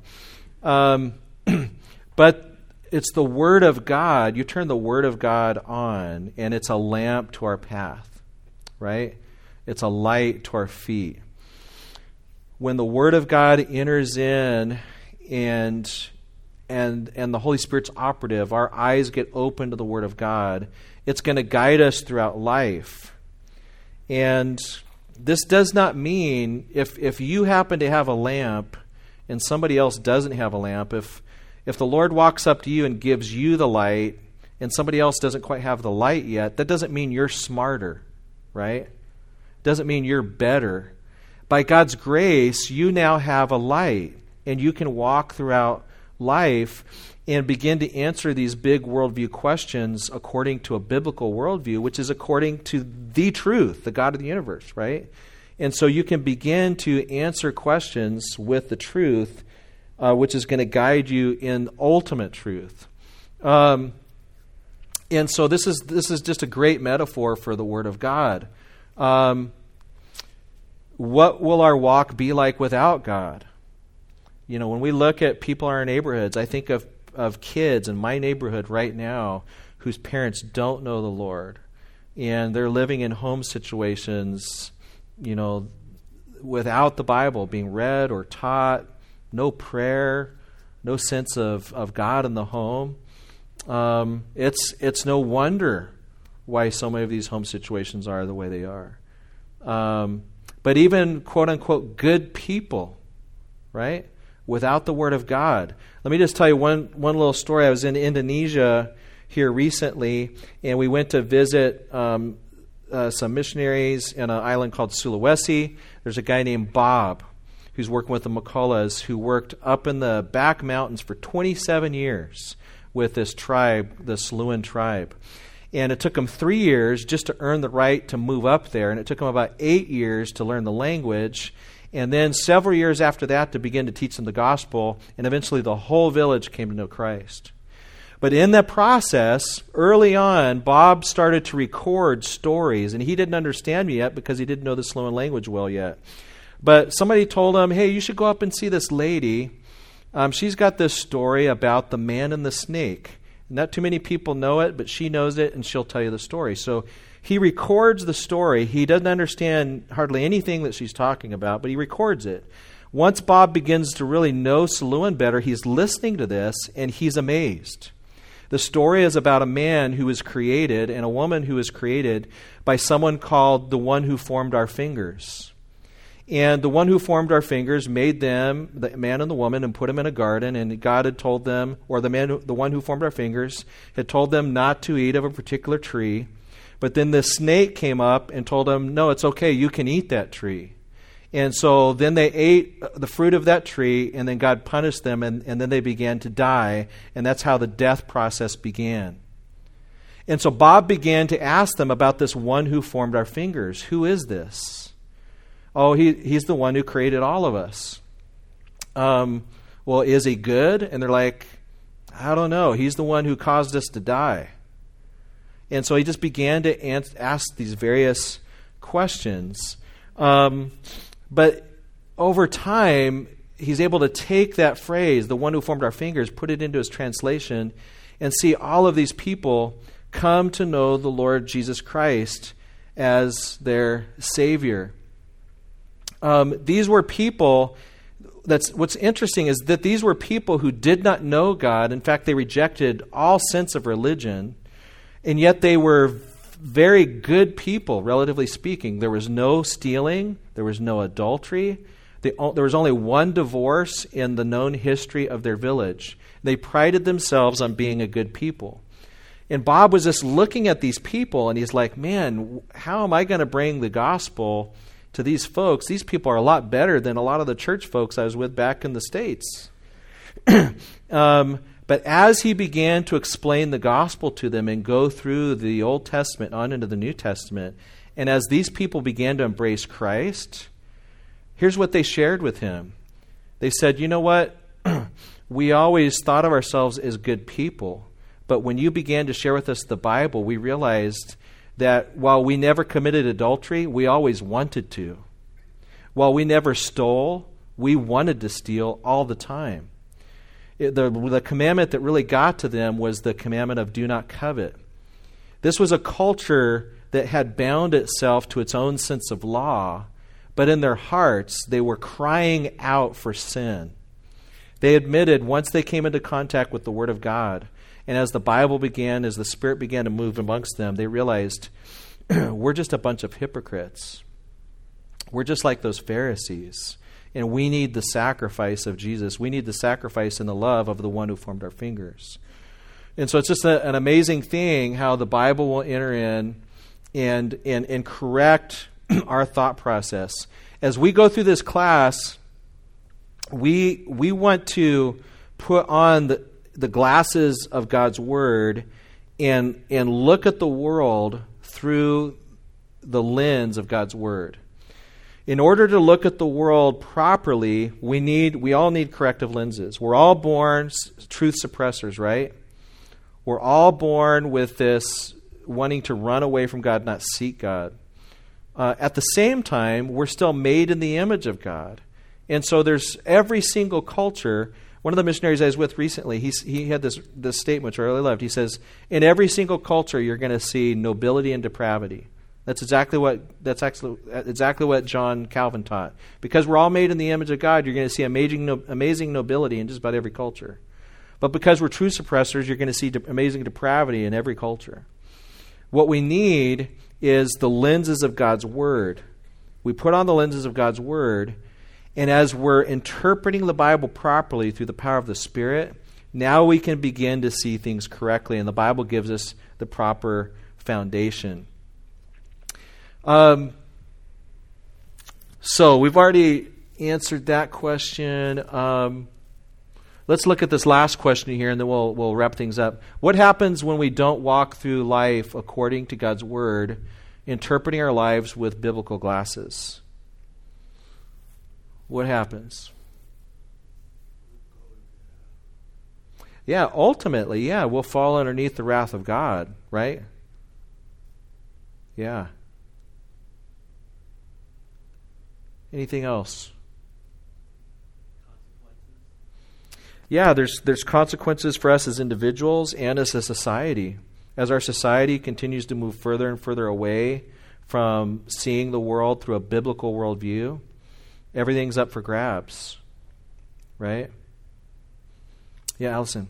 Um, but it's the Word of God. You turn the Word of God on, and it's a lamp to our path, right? It's a light to our feet. When the Word of God enters in and and and the Holy Spirit's operative, our eyes get open to the Word of God. It's going to guide us throughout life. And this does not mean if if you happen to have a lamp and somebody else doesn't have a lamp, if if the Lord walks up to you and gives you the light and somebody else doesn't quite have the light yet, that doesn't mean you're smarter, right? Doesn't mean you're better. By God's grace, you now have a light and you can walk throughout life and begin to answer these big worldview questions according to a biblical worldview, which is according to the truth, the God of the universe, right? And so you can begin to answer questions with the truth, uh, which is going to guide you in ultimate truth. Um, and so this is this is just a great metaphor for the Word of God. Um, what will our walk be like without God? You know, when we look at people in our neighborhoods, I think of, of kids in my neighborhood right now whose parents don't know the Lord. And they're living in home situations, you know, without the Bible being read or taught, no prayer, no sense of, of God in the home. Um, it's, it's no wonder why so many of these home situations are the way they are. Um, but even quote unquote good people, right? without the Word of God. Let me just tell you one, one little story. I was in Indonesia here recently, and we went to visit um, uh, some missionaries in an island called Sulawesi. There's a guy named Bob who's working with the McCulloughs who worked up in the back mountains for 27 years with this tribe, the Suluan tribe. And it took him three years just to earn the right to move up there, and it took him about eight years to learn the language and then several years after that to begin to teach them the gospel, and eventually the whole village came to know Christ. But in that process, early on, Bob started to record stories, and he didn't understand me yet because he didn't know the Suluan language well yet. But somebody told him, hey, you should go up and see this lady. Um, she's got this story about the man and the snake. Not too many people know it, but she knows it, and she'll tell you the story. So he records the story. He doesn't understand hardly anything that she's talking about, but he records it. Once Bob begins to really know Suluan better, he's listening to this and he's amazed. The story is about a man who was created and a woman who was created by someone called the one who formed our fingers. And the one who formed our fingers made them, the man and the woman, and put them in a garden. And God had told them, or the man, the one who formed our fingers, had told them not to eat of a particular tree. But then the snake came up and told them, No, it's okay, you can eat that tree. And so then they ate the fruit of that tree, and then God punished them, and, and then they began to die. And that's how the death process began. And so Bob began to ask them about this one who formed our fingers. Who is this? Oh, he, he's the one who created all of us. Um, well, is he good? And they're like, I don't know. He's the one who caused us to die. And so he just began to ask these various questions. Um, but over time, he's able to take that phrase, the one who formed our fingers, put it into his translation, and see all of these people come to know the Lord Jesus Christ as their Savior. Um, these were people, that's what's interesting is that these were people who did not know God. In fact, they rejected all sense of religion, and yet they were very good people, relatively speaking. There was no stealing, there was no adultery. There was only one divorce in the known history of their village. They prided themselves on being a good people. And Bob was just looking at these people, and he's like, man, how am I going to bring the gospel to these folks? These people are a lot better than a lot of the church folks I was with back in the States. um, but as he began to explain the gospel to them and go through the Old Testament on into the New Testament, and as these people began to embrace Christ, here's what they shared with him. They said, You know what? we always thought of ourselves as good people, but when you began to share with us the Bible, we realized that while we never committed adultery, we always wanted to. While we never stole, we wanted to steal all the time it, the, the commandment that really got to them was the commandment of do not covet. This was a culture that had bound itself to its own sense of law, but in their hearts, they were crying out for sin. They admitted once they came into contact with the Word of God, and as the Bible began, as the Spirit began to move amongst them, they realized we're just a bunch of hypocrites. We're just like those Pharisees. And we need the sacrifice of Jesus. We need the sacrifice and the love of the one who formed our fingers. And so it's just a, an amazing thing how the Bible will enter in and, and, and correct our thought process. As we go through this class, we, we want to put on the, the glasses of God's Word and, and look at the world through the lens of God's Word in order to look at the world properly, we need we all need corrective lenses. We're all born truth suppressors, right? We're all born with this wanting to run away from God, not seek God. Uh, at the same time, we're still made in the image of God. And so there's every single culture. One of the missionaries I was with recently, he, he had this, this statement which I really loved. He says, In every single culture, you're going to see nobility and depravity. That's exactly what that's actually exactly what John Calvin taught. Because we're all made in the image of God, you're going to see amazing amazing nobility in just about every culture. But because we're true suppressors, you're going to see de- amazing depravity in every culture. What we need is the lenses of God's word. We put on the lenses of God's word, and as we're interpreting the Bible properly through the power of the Spirit, now we can begin to see things correctly, and the Bible gives us the proper foundation. Um, so we've already answered that question. Um, let's look at this last question here, and then we'll we'll wrap things up. What happens when we don't walk through life according to God's word, interpreting our lives with biblical glasses? What happens? Yeah, ultimately, yeah, we'll fall underneath the wrath of God, right? Yeah. Anything else? Yeah, there's there's consequences for us as individuals and as a society. As our society continues to move further and further away from seeing the world through a biblical worldview, everything's up for grabs. Right? Yeah, Allison.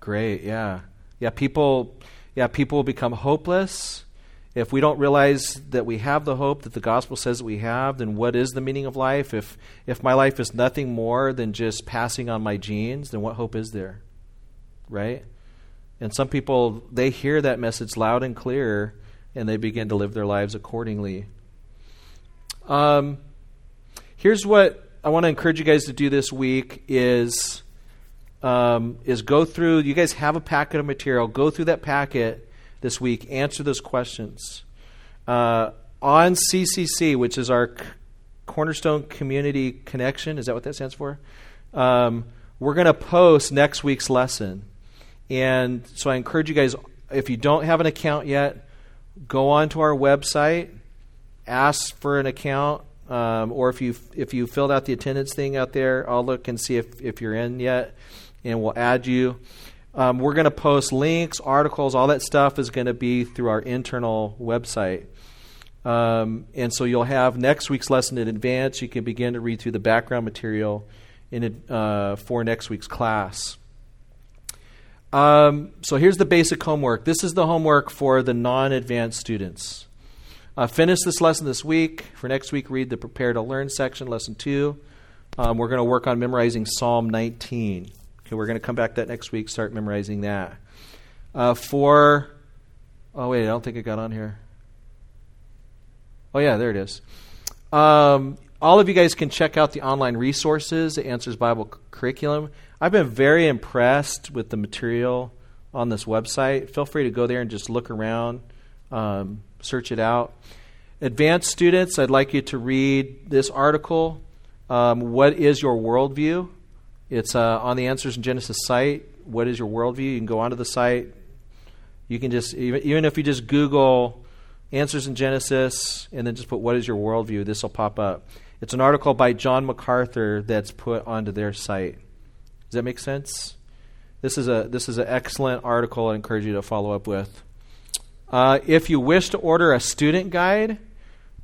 Great, yeah. Yeah, people yeah, people will become hopeless. If we don't realize that we have the hope that the gospel says we have, then what is the meaning of life? If if my life is nothing more than just passing on my genes, then what hope is there? Right? And some people they hear that message loud and clear and they begin to live their lives accordingly. Um, here's what I want to encourage you guys to do this week is um, is go through. You guys have a packet of material. Go through that packet this week. Answer those questions uh, on CCC, which is our Cornerstone Community Connection. Is that what that stands for? Um, we're going to post next week's lesson, and so I encourage you guys. If you don't have an account yet, go on to our website, ask for an account, um, or if you if you filled out the attendance thing out there, I'll look and see if if you're in yet and we'll add you. Um, we're going to post links, articles, all that stuff is going to be through our internal website. Um, and so you'll have next week's lesson in advance. You can begin to read through the background material in, uh, for next week's class. Um, so here's the basic homework. This is the homework for the non advanced students. Uh, finish this lesson this week. For next week, read the Prepare to Learn section, lesson two. Um, we're going to work on memorizing Psalm 19. Okay, we're going to come back that next week, start memorizing that. Uh, for, oh, wait, I don't think it got on here. Oh, yeah, there it is. Um, all of you guys can check out the online resources, the Answers Bible curriculum. I've been very impressed with the material on this website. Feel free to go there and just look around, um, search it out. Advanced students, I'd like you to read this article. Um, what is your worldview? It's uh, on the Answers in Genesis site. What is your worldview? You can go onto the site. You can just, even, even if you just Google Answers in Genesis and then just put what is your worldview, this will pop up. It's an article by John MacArthur that's put onto their site. Does that make sense? This is a this is an excellent article. I encourage you to follow up with. Uh, if you wish to order a student guide,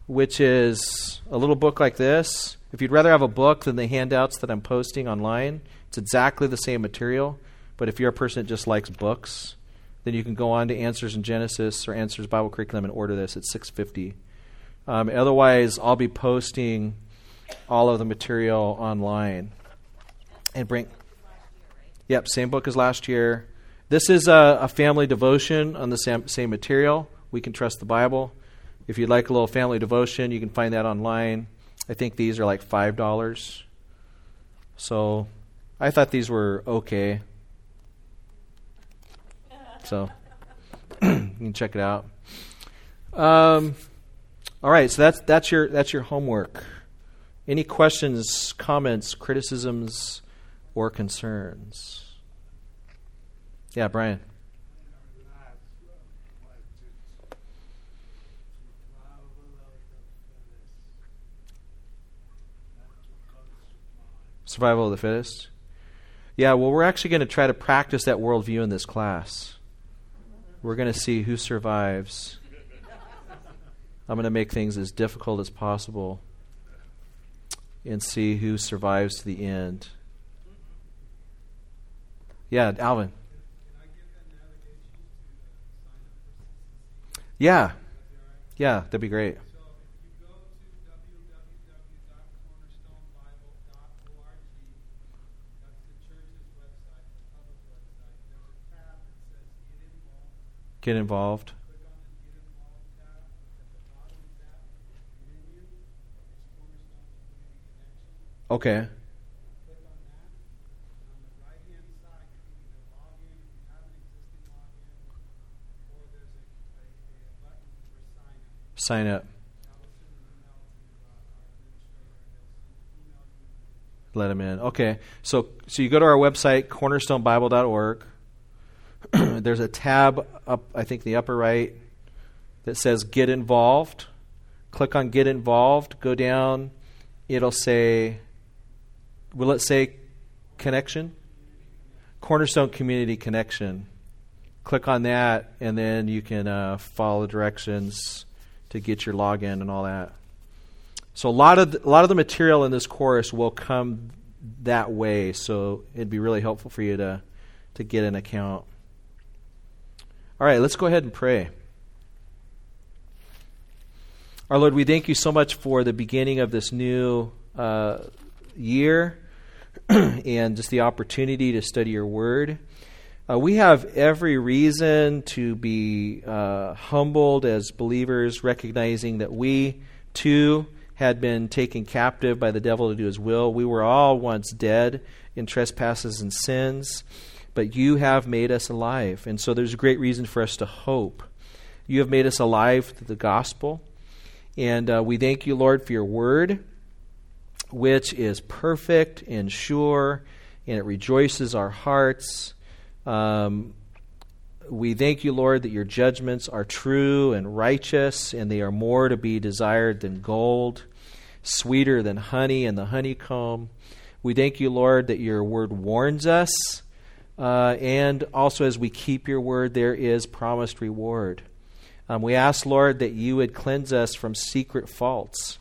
which is a little book like this, if you'd rather have a book than the handouts that I'm posting online, it's exactly the same material. But if you're a person that just likes books, then you can go on to Answers in Genesis or Answers Bible Curriculum and order this at 650. Um, otherwise, I'll be posting all of the material online and bring. Yep, same book as last year. This is a, a family devotion on the same, same material. We can trust the Bible. If you'd like a little family devotion, you can find that online. I think these are like five dollars. So, I thought these were okay. So, you can check it out. Um, all right, so that's that's your that's your homework. Any questions, comments, criticisms, or concerns? Yeah, Brian. Survival of the fittest? Yeah, well, we're actually going to try to practice that worldview in this class. We're going to see who survives. I'm going to make things as difficult as possible and see who survives to the end. Yeah, Alvin. Yeah. Yeah, that'd be great. So if send, email you. Let them in. Okay. So so you go to our website cornerstonebible.org. There's a tab up I think the upper right that says get involved. Click on get involved, go down, it'll say will it say connection? Cornerstone Community Connection. Click on that and then you can uh, follow the directions to get your login and all that. So a lot of the, a lot of the material in this course will come that way. So it'd be really helpful for you to to get an account. All right, let's go ahead and pray. Our Lord, we thank you so much for the beginning of this new uh, year and just the opportunity to study your word. Uh, we have every reason to be uh, humbled as believers, recognizing that we too had been taken captive by the devil to do his will. We were all once dead in trespasses and sins, but you have made us alive. And so there's a great reason for us to hope. You have made us alive to the gospel. And uh, we thank you, Lord, for your word, which is perfect and sure, and it rejoices our hearts. Um, we thank you, Lord, that your judgments are true and righteous, and they are more to be desired than gold, sweeter than honey and the honeycomb. We thank you, Lord, that your word warns us Uh, and also, as we keep your word, there is promised reward. Um, we ask, Lord, that you would cleanse us from secret faults.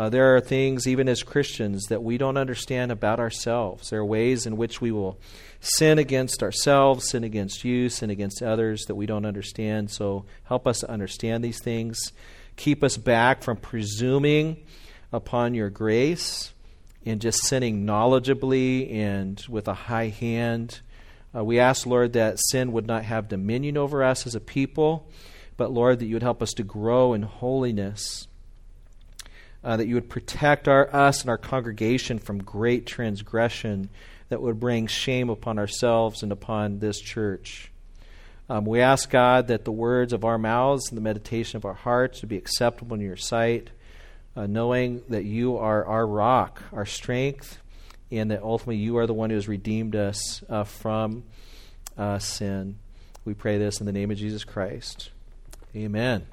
Uh, there are things, even as Christians, that we don't understand about ourselves. There are ways in which we will sin against ourselves, sin against you, sin against others that we don't understand. So help us to understand these things. Keep us back from presuming upon your grace and just sinning knowledgeably and with a high hand. Uh, we ask, Lord, that sin would not have dominion over us as a people, but, Lord, that you would help us to grow in holiness. Uh, that you would protect our, us and our congregation from great transgression that would bring shame upon ourselves and upon this church. Um, we ask God that the words of our mouths and the meditation of our hearts would be acceptable in your sight, uh, knowing that you are our rock, our strength, and that ultimately you are the one who has redeemed us uh, from uh, sin. We pray this in the name of Jesus Christ. Amen.